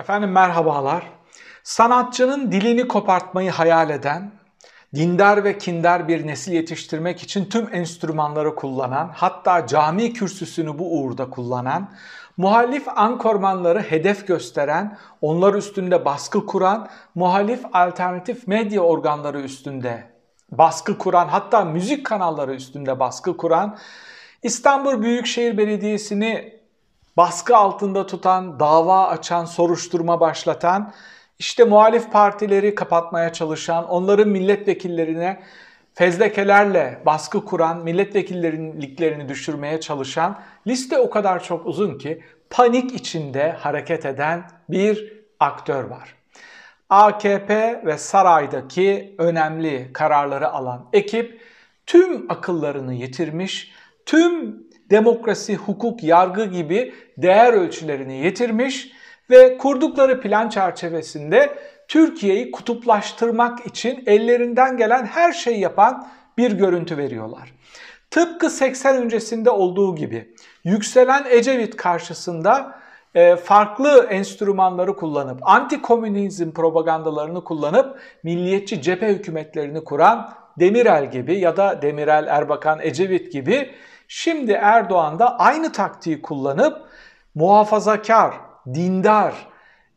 Efendim merhabalar. Sanatçının dilini kopartmayı hayal eden, dindar ve kindar bir nesil yetiştirmek için tüm enstrümanları kullanan, hatta cami kürsüsünü bu uğurda kullanan, muhalif ankormanları hedef gösteren, onlar üstünde baskı kuran, muhalif alternatif medya organları üstünde baskı kuran, hatta müzik kanalları üstünde baskı kuran, İstanbul Büyükşehir Belediyesi'ni baskı altında tutan, dava açan, soruşturma başlatan, işte muhalif partileri kapatmaya çalışan, onların milletvekillerine fezlekelerle baskı kuran, milletvekillerinin düşürmeye çalışan liste o kadar çok uzun ki panik içinde hareket eden bir aktör var. AKP ve saraydaki önemli kararları alan ekip tüm akıllarını yitirmiş, tüm demokrasi, hukuk, yargı gibi değer ölçülerini yitirmiş ve kurdukları plan çerçevesinde Türkiye'yi kutuplaştırmak için ellerinden gelen her şeyi yapan bir görüntü veriyorlar. Tıpkı 80 öncesinde olduğu gibi yükselen Ecevit karşısında e, farklı enstrümanları kullanıp, anti-komünizm propagandalarını kullanıp milliyetçi cephe hükümetlerini kuran Demirel gibi ya da Demirel, Erbakan, Ecevit gibi şimdi Erdoğan da aynı taktiği kullanıp muhafazakar, dindar,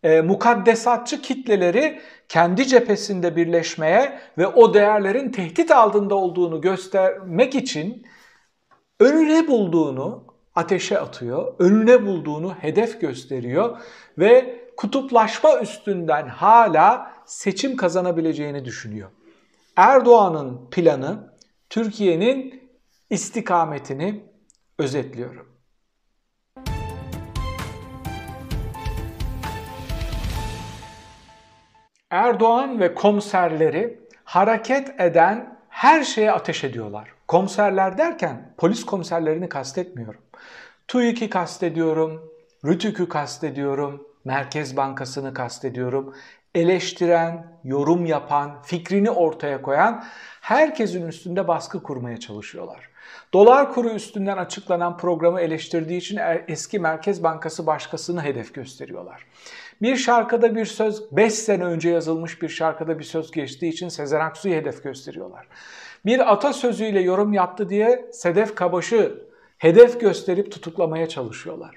e, mukaddesatçı kitleleri kendi cephesinde birleşmeye ve o değerlerin tehdit altında olduğunu göstermek için önüne bulduğunu ateşe atıyor, önüne bulduğunu hedef gösteriyor ve kutuplaşma üstünden hala seçim kazanabileceğini düşünüyor. Erdoğan'ın planı Türkiye'nin istikametini özetliyorum. Erdoğan ve komiserleri hareket eden her şeye ateş ediyorlar. Komiserler derken polis komiserlerini kastetmiyorum. TÜİK'i kastediyorum, RÜTÜK'ü kastediyorum, Merkez Bankası'nı kastediyorum. Eleştiren, yorum yapan, fikrini ortaya koyan herkesin üstünde baskı kurmaya çalışıyorlar. Dolar kuru üstünden açıklanan programı eleştirdiği için er, eski Merkez Bankası başkasını hedef gösteriyorlar. Bir şarkıda bir söz 5 sene önce yazılmış bir şarkıda bir söz geçtiği için Sezen Aksu'yu hedef gösteriyorlar. Bir atasözüyle yorum yaptı diye Sedef Kabaş'ı hedef gösterip tutuklamaya çalışıyorlar.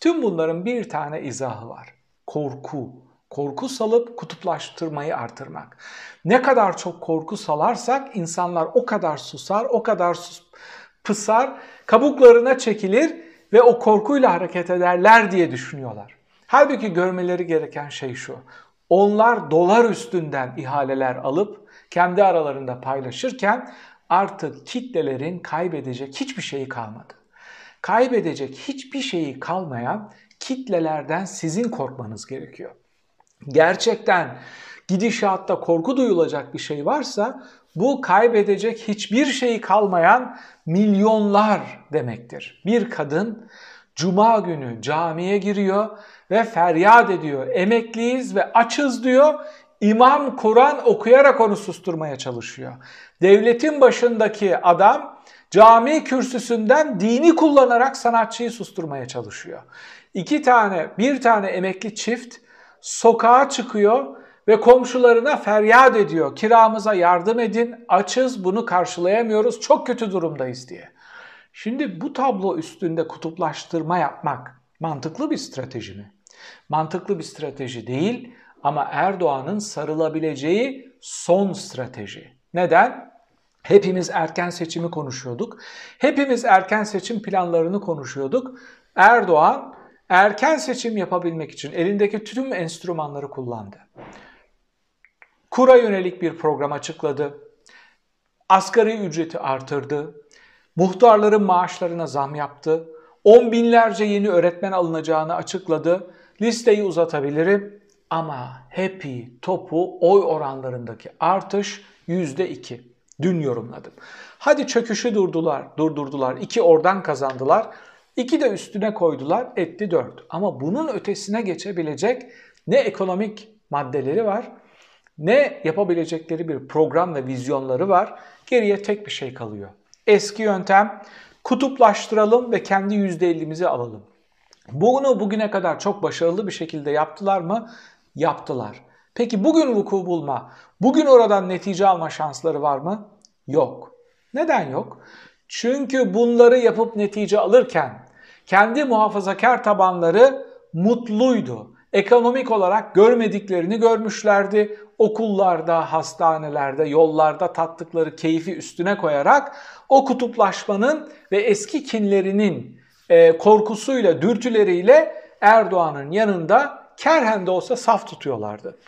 Tüm bunların bir tane izahı var. Korku. Korku salıp kutuplaştırmayı artırmak. Ne kadar çok korku salarsak insanlar o kadar susar, o kadar sus, pısar, kabuklarına çekilir ve o korkuyla hareket ederler diye düşünüyorlar. Halbuki görmeleri gereken şey şu. Onlar dolar üstünden ihaleler alıp kendi aralarında paylaşırken artık kitlelerin kaybedecek hiçbir şeyi kalmadı. Kaybedecek hiçbir şeyi kalmayan kitlelerden sizin korkmanız gerekiyor. Gerçekten gidişatta korku duyulacak bir şey varsa bu kaybedecek hiçbir şeyi kalmayan milyonlar demektir. Bir kadın cuma günü camiye giriyor ve feryat ediyor. Emekliyiz ve açız diyor. İmam Kur'an okuyarak onu susturmaya çalışıyor. Devletin başındaki adam cami kürsüsünden dini kullanarak sanatçıyı susturmaya çalışıyor. İki tane, bir tane emekli çift sokağa çıkıyor ve komşularına feryat ediyor. Kiramıza yardım edin, açız, bunu karşılayamıyoruz, çok kötü durumdayız diye. Şimdi bu tablo üstünde kutuplaştırma yapmak mantıklı bir strateji mi? Mantıklı bir strateji değil ama Erdoğan'ın sarılabileceği son strateji. Neden? Hepimiz erken seçimi konuşuyorduk. Hepimiz erken seçim planlarını konuşuyorduk. Erdoğan erken seçim yapabilmek için elindeki tüm enstrümanları kullandı. Kura yönelik bir program açıkladı. Asgari ücreti artırdı. Muhtarların maaşlarına zam yaptı. On binlerce yeni öğretmen alınacağını açıkladı. Listeyi uzatabilirim ama Happy topu oy oranlarındaki artış %2. Dün yorumladım. Hadi çöküşü durdular, durdurdular. İki oradan kazandılar. İki de üstüne koydular, etti dört. Ama bunun ötesine geçebilecek ne ekonomik maddeleri var, ne yapabilecekleri bir program ve vizyonları var. Geriye tek bir şey kalıyor. Eski yöntem kutuplaştıralım ve kendi %50'mizi alalım. Bunu bugüne kadar çok başarılı bir şekilde yaptılar mı? Yaptılar. Peki bugün vuku bulma, bugün oradan netice alma şansları var mı? Yok. Neden yok? Çünkü bunları yapıp netice alırken kendi muhafazakar tabanları mutluydu. Ekonomik olarak görmediklerini görmüşlerdi. Okullarda, hastanelerde, yollarda tattıkları keyfi üstüne koyarak o kutuplaşmanın ve eski kinlerinin e, korkusuyla, dürtüleriyle Erdoğan'ın yanında kerhen de olsa saf tutuyorlardı.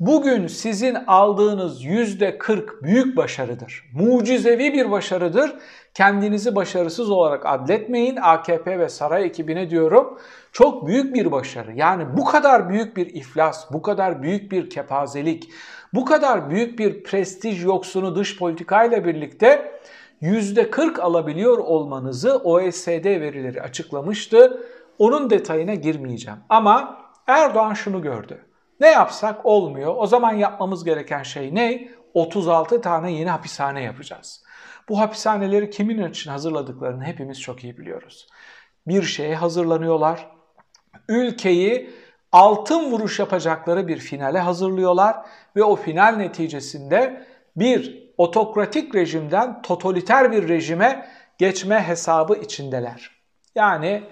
Bugün sizin aldığınız yüzde 40 büyük başarıdır. Mucizevi bir başarıdır. Kendinizi başarısız olarak adletmeyin. AKP ve saray ekibine diyorum. Çok büyük bir başarı. Yani bu kadar büyük bir iflas, bu kadar büyük bir kepazelik, bu kadar büyük bir prestij yoksunu dış politikayla birlikte %40 alabiliyor olmanızı OECD verileri açıklamıştı. Onun detayına girmeyeceğim. Ama Erdoğan şunu gördü. Ne yapsak olmuyor. O zaman yapmamız gereken şey ne? 36 tane yeni hapishane yapacağız. Bu hapishaneleri kimin için hazırladıklarını hepimiz çok iyi biliyoruz. Bir şeye hazırlanıyorlar. Ülkeyi altın vuruş yapacakları bir finale hazırlıyorlar ve o final neticesinde bir otokratik rejimden totaliter bir rejime geçme hesabı içindeler. Yani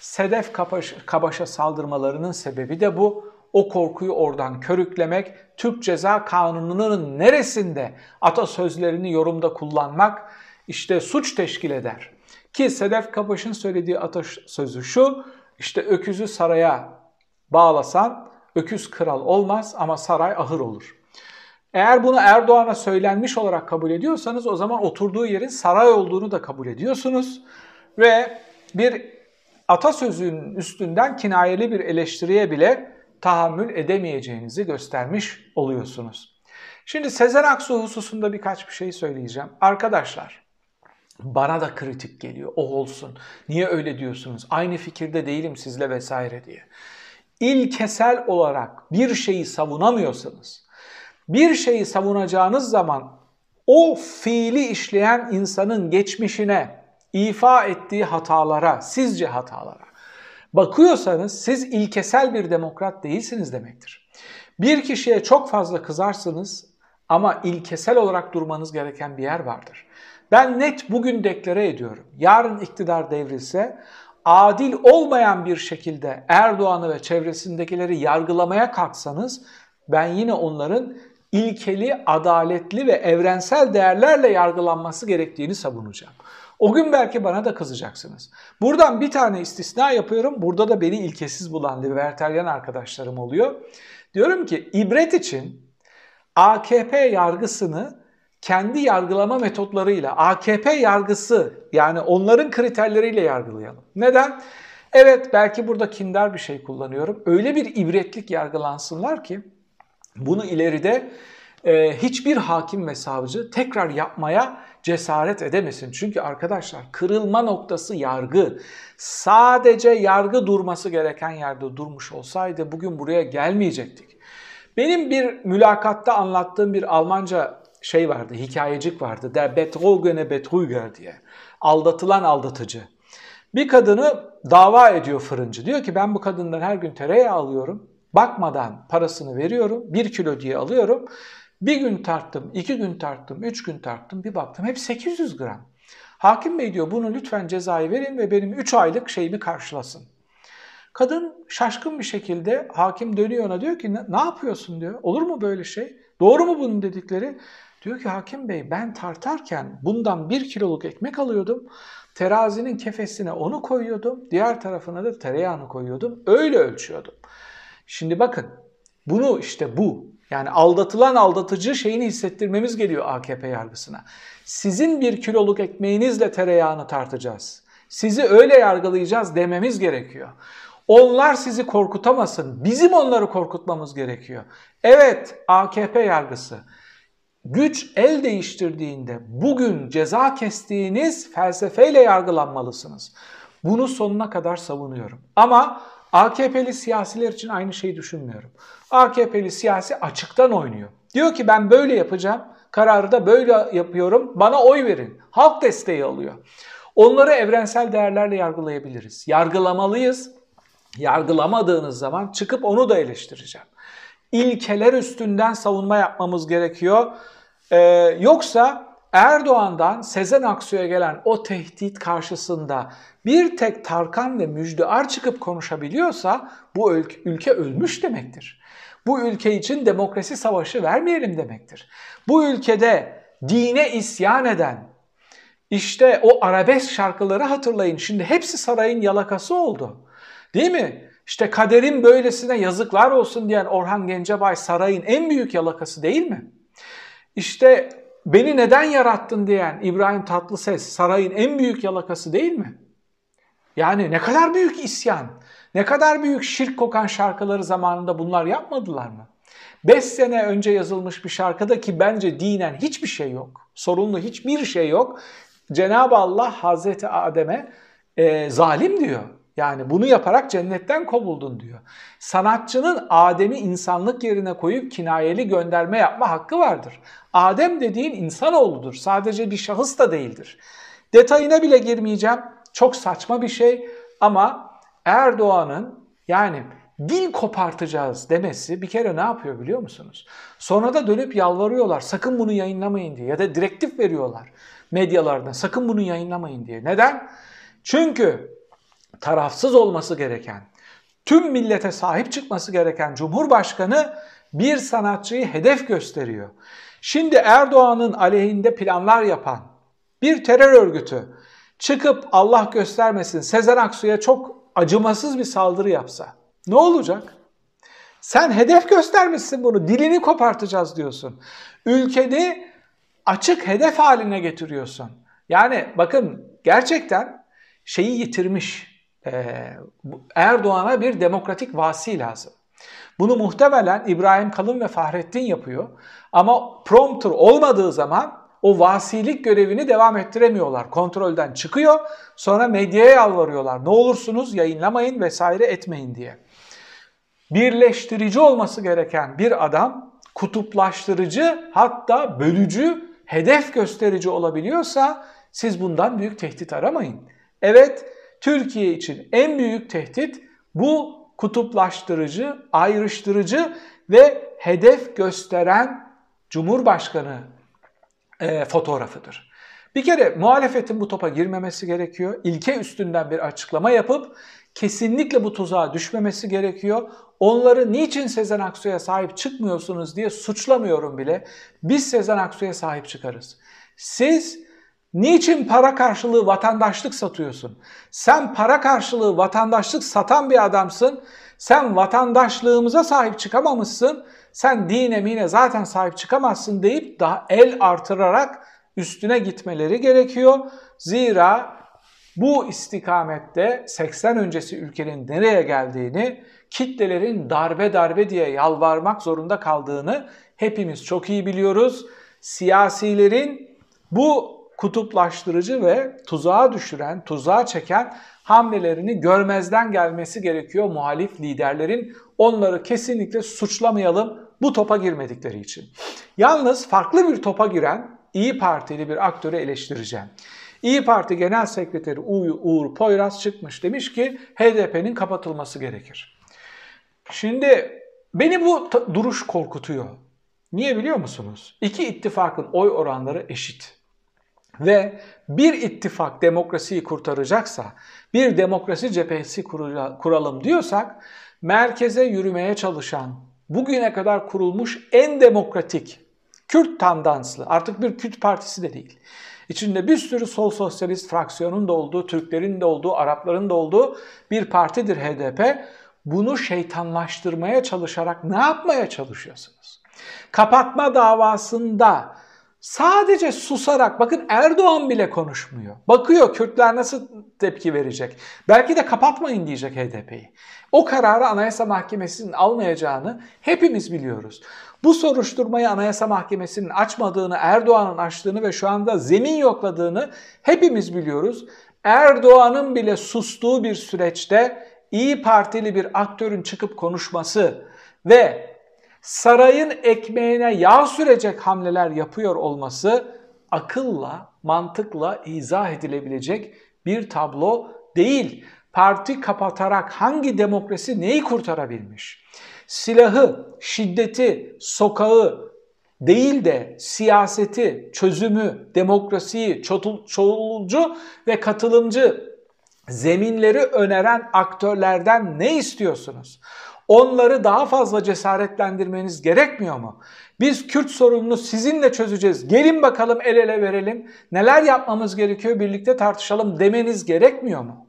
Sedef Kabaş'a saldırmalarının sebebi de bu. O korkuyu oradan körüklemek, Türk Ceza Kanunu'nun neresinde atasözlerini yorumda kullanmak işte suç teşkil eder. Ki Sedef Kabaş'ın söylediği atasözü şu, işte öküzü saraya bağlasan öküz kral olmaz ama saray ahır olur. Eğer bunu Erdoğan'a söylenmiş olarak kabul ediyorsanız o zaman oturduğu yerin saray olduğunu da kabul ediyorsunuz. Ve bir atasözünün üstünden kinayeli bir eleştiriye bile tahammül edemeyeceğinizi göstermiş oluyorsunuz. Şimdi Sezen Aksu hususunda birkaç bir şey söyleyeceğim. Arkadaşlar bana da kritik geliyor. O olsun. Niye öyle diyorsunuz? Aynı fikirde değilim sizle vesaire diye. İlkesel olarak bir şeyi savunamıyorsanız, bir şeyi savunacağınız zaman o fiili işleyen insanın geçmişine, ifa ettiği hatalara, sizce hatalara bakıyorsanız siz ilkesel bir demokrat değilsiniz demektir. Bir kişiye çok fazla kızarsınız ama ilkesel olarak durmanız gereken bir yer vardır. Ben net bugün deklare ediyorum. Yarın iktidar devrilse adil olmayan bir şekilde Erdoğan'ı ve çevresindekileri yargılamaya kalksanız ben yine onların ilkeli, adaletli ve evrensel değerlerle yargılanması gerektiğini savunacağım. O gün belki bana da kızacaksınız. Buradan bir tane istisna yapıyorum. Burada da beni ilkesiz bulan liberteryan arkadaşlarım oluyor. Diyorum ki ibret için AKP yargısını kendi yargılama metotlarıyla AKP yargısı yani onların kriterleriyle yargılayalım. Neden? Evet belki burada kindar bir şey kullanıyorum. Öyle bir ibretlik yargılansınlar ki bunu ileride e, hiçbir hakim ve savcı tekrar yapmaya cesaret edemesin. Çünkü arkadaşlar kırılma noktası yargı. Sadece yargı durması gereken yerde durmuş olsaydı bugün buraya gelmeyecektik. Benim bir mülakatta anlattığım bir Almanca şey vardı, hikayecik vardı. Der Betrogene Betrüger diye. Aldatılan aldatıcı. Bir kadını dava ediyor fırıncı. Diyor ki ben bu kadından her gün tereyağı alıyorum. Bakmadan parasını veriyorum. Bir kilo diye alıyorum. Bir gün tarttım, iki gün tarttım, üç gün tarttım, bir baktım hep 800 gram. Hakim bey diyor bunu lütfen cezayı verin ve benim 3 aylık şeyimi karşılasın. Kadın şaşkın bir şekilde hakim dönüyor ona diyor ki ne yapıyorsun diyor. Olur mu böyle şey? Doğru mu bunun dedikleri? Diyor ki hakim bey ben tartarken bundan bir kiloluk ekmek alıyordum. Terazinin kefesine onu koyuyordum. Diğer tarafına da tereyağını koyuyordum. Öyle ölçüyordum. Şimdi bakın bunu işte bu yani aldatılan aldatıcı şeyini hissettirmemiz geliyor AKP yargısına. Sizin bir kiloluk ekmeğinizle tereyağını tartacağız. Sizi öyle yargılayacağız dememiz gerekiyor. Onlar sizi korkutamasın. Bizim onları korkutmamız gerekiyor. Evet AKP yargısı. Güç el değiştirdiğinde bugün ceza kestiğiniz felsefeyle yargılanmalısınız. Bunu sonuna kadar savunuyorum. Ama AKP'li siyasiler için aynı şeyi düşünmüyorum. AKP'li siyasi açıktan oynuyor. Diyor ki ben böyle yapacağım, kararı da böyle yapıyorum, bana oy verin. Halk desteği alıyor. Onları evrensel değerlerle yargılayabiliriz. Yargılamalıyız yargılamadığınız zaman çıkıp onu da eleştireceğim. İlkeler üstünden savunma yapmamız gerekiyor. Ee, yoksa Erdoğan'dan Sezen Aksu'ya gelen o tehdit karşısında bir tek Tarkan ve Müjdear çıkıp konuşabiliyorsa bu ülke ölmüş demektir. Bu ülke için demokrasi savaşı vermeyelim demektir. Bu ülkede dine isyan eden, işte o arabesk şarkıları hatırlayın. Şimdi hepsi sarayın yalakası oldu. Değil mi? İşte kaderin böylesine yazıklar olsun diyen Orhan Gencebay sarayın en büyük yalakası değil mi? İşte beni neden yarattın diyen İbrahim Tatlıses sarayın en büyük yalakası değil mi? Yani ne kadar büyük isyan, ne kadar büyük şirk kokan şarkıları zamanında bunlar yapmadılar mı? 5 sene önce yazılmış bir şarkıda ki bence dinen hiçbir şey yok. Sorunlu hiçbir şey yok. Cenab-ı Allah Hazreti Adem'e e, zalim diyor. Yani bunu yaparak cennetten kovuldun diyor. Sanatçının Adem'i insanlık yerine koyup kinayeli gönderme yapma hakkı vardır. Adem dediğin insanoğludur. Sadece bir şahıs da değildir. Detayına bile girmeyeceğim. Çok saçma bir şey ama Erdoğan'ın yani dil kopartacağız demesi bir kere ne yapıyor biliyor musunuz? Sonra da dönüp yalvarıyorlar sakın bunu yayınlamayın diye ya da direktif veriyorlar medyalarına sakın bunu yayınlamayın diye. Neden? Çünkü tarafsız olması gereken, tüm millete sahip çıkması gereken Cumhurbaşkanı bir sanatçıyı hedef gösteriyor. Şimdi Erdoğan'ın aleyhinde planlar yapan bir terör örgütü çıkıp Allah göstermesin Sezen Aksu'ya çok acımasız bir saldırı yapsa ne olacak? Sen hedef göstermişsin bunu. Dilini kopartacağız diyorsun. Ülkeni açık hedef haline getiriyorsun. Yani bakın gerçekten şeyi yitirmiş. Ee, Erdoğan'a bir demokratik vasi lazım. Bunu muhtemelen İbrahim Kalın ve Fahrettin yapıyor. Ama prompter olmadığı zaman o vasilik görevini devam ettiremiyorlar. Kontrolden çıkıyor. Sonra medyaya yalvarıyorlar. Ne olursunuz yayınlamayın vesaire etmeyin diye. Birleştirici olması gereken bir adam kutuplaştırıcı hatta bölücü, hedef gösterici olabiliyorsa siz bundan büyük tehdit aramayın. Evet, Türkiye için en büyük tehdit bu kutuplaştırıcı, ayrıştırıcı ve hedef gösteren Cumhurbaşkanı e, fotoğrafıdır. Bir kere muhalefetin bu topa girmemesi gerekiyor. İlke üstünden bir açıklama yapıp kesinlikle bu tuzağa düşmemesi gerekiyor. Onları niçin Sezen Aksu'ya sahip çıkmıyorsunuz diye suçlamıyorum bile. Biz Sezen Aksu'ya sahip çıkarız. Siz niçin para karşılığı vatandaşlık satıyorsun? Sen para karşılığı vatandaşlık satan bir adamsın. Sen vatandaşlığımıza sahip çıkamamışsın. Sen dine mine zaten sahip çıkamazsın deyip daha el artırarak üstüne gitmeleri gerekiyor. Zira bu istikamette 80 öncesi ülkenin nereye geldiğini, kitlelerin darbe darbe diye yalvarmak zorunda kaldığını hepimiz çok iyi biliyoruz. Siyasilerin bu kutuplaştırıcı ve tuzağa düşüren, tuzağa çeken hamlelerini görmezden gelmesi gerekiyor muhalif liderlerin. Onları kesinlikle suçlamayalım bu topa girmedikleri için. Yalnız farklı bir topa giren İyi Partili bir aktörü eleştireceğim. İyi Parti Genel Sekreteri Uğur Poyraz çıkmış demiş ki HDP'nin kapatılması gerekir. Şimdi beni bu duruş korkutuyor. Niye biliyor musunuz? İki ittifakın oy oranları eşit. Ve bir ittifak demokrasiyi kurtaracaksa, bir demokrasi cephesi kuralım diyorsak, merkeze yürümeye çalışan, bugüne kadar kurulmuş en demokratik, Kürt tandanslı, artık bir Kürt partisi de değil. İçinde bir sürü sol sosyalist fraksiyonun da olduğu, Türklerin de olduğu, Arapların da olduğu bir partidir HDP. Bunu şeytanlaştırmaya çalışarak ne yapmaya çalışıyorsunuz? Kapatma davasında sadece susarak, bakın Erdoğan bile konuşmuyor. Bakıyor Kürtler nasıl tepki verecek. Belki de kapatmayın diyecek HDP'yi. O kararı Anayasa Mahkemesi'nin almayacağını hepimiz biliyoruz. Bu soruşturmayı Anayasa Mahkemesi'nin açmadığını, Erdoğan'ın açtığını ve şu anda zemin yokladığını hepimiz biliyoruz. Erdoğan'ın bile sustuğu bir süreçte İyi Partili bir aktörün çıkıp konuşması ve sarayın ekmeğine yağ sürecek hamleler yapıyor olması akılla, mantıkla izah edilebilecek bir tablo değil. parti kapatarak hangi demokrasi neyi kurtarabilmiş? Silahı, şiddeti, sokağı değil de siyaseti, çözümü, demokrasiyi, çoğulcu ve katılımcı zeminleri öneren aktörlerden ne istiyorsunuz? Onları daha fazla cesaretlendirmeniz gerekmiyor mu? Biz Kürt sorununu sizinle çözeceğiz. Gelin bakalım el ele verelim. Neler yapmamız gerekiyor birlikte tartışalım demeniz gerekmiyor mu?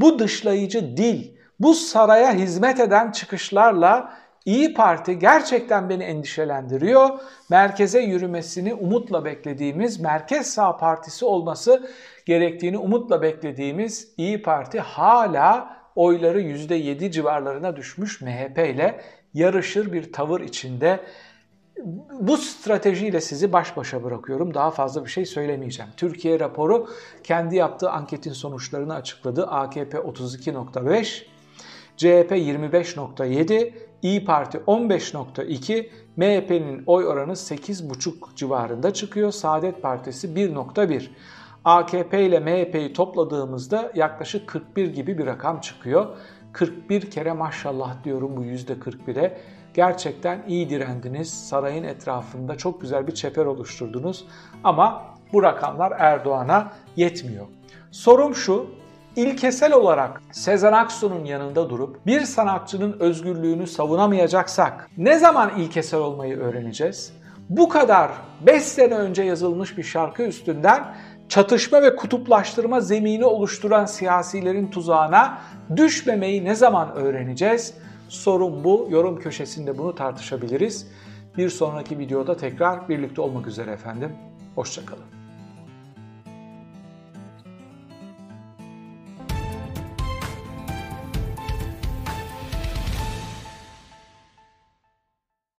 Bu dışlayıcı dil, bu saraya hizmet eden çıkışlarla İyi Parti gerçekten beni endişelendiriyor. Merkeze yürümesini umutla beklediğimiz, merkez sağ partisi olması gerektiğini umutla beklediğimiz İyi Parti hala oyları %7 civarlarına düşmüş MHP ile yarışır bir tavır içinde. Bu stratejiyle sizi baş başa bırakıyorum. Daha fazla bir şey söylemeyeceğim. Türkiye raporu kendi yaptığı anketin sonuçlarını açıkladı. AKP 32.5, CHP 25.7, İyi Parti 15.2, MHP'nin oy oranı 8.5 civarında çıkıyor. Saadet Partisi 1.1. AKP ile MHP'yi topladığımızda yaklaşık 41 gibi bir rakam çıkıyor. 41 kere maşallah diyorum bu %41'e. Gerçekten iyi direndiniz. Sarayın etrafında çok güzel bir çeper oluşturdunuz. Ama bu rakamlar Erdoğan'a yetmiyor. Sorum şu, İlkesel olarak Sezen Aksu'nun yanında durup bir sanatçının özgürlüğünü savunamayacaksak ne zaman ilkesel olmayı öğreneceğiz? Bu kadar 5 sene önce yazılmış bir şarkı üstünden çatışma ve kutuplaştırma zemini oluşturan siyasilerin tuzağına düşmemeyi ne zaman öğreneceğiz? Sorun bu. Yorum köşesinde bunu tartışabiliriz. Bir sonraki videoda tekrar birlikte olmak üzere efendim. Hoşçakalın.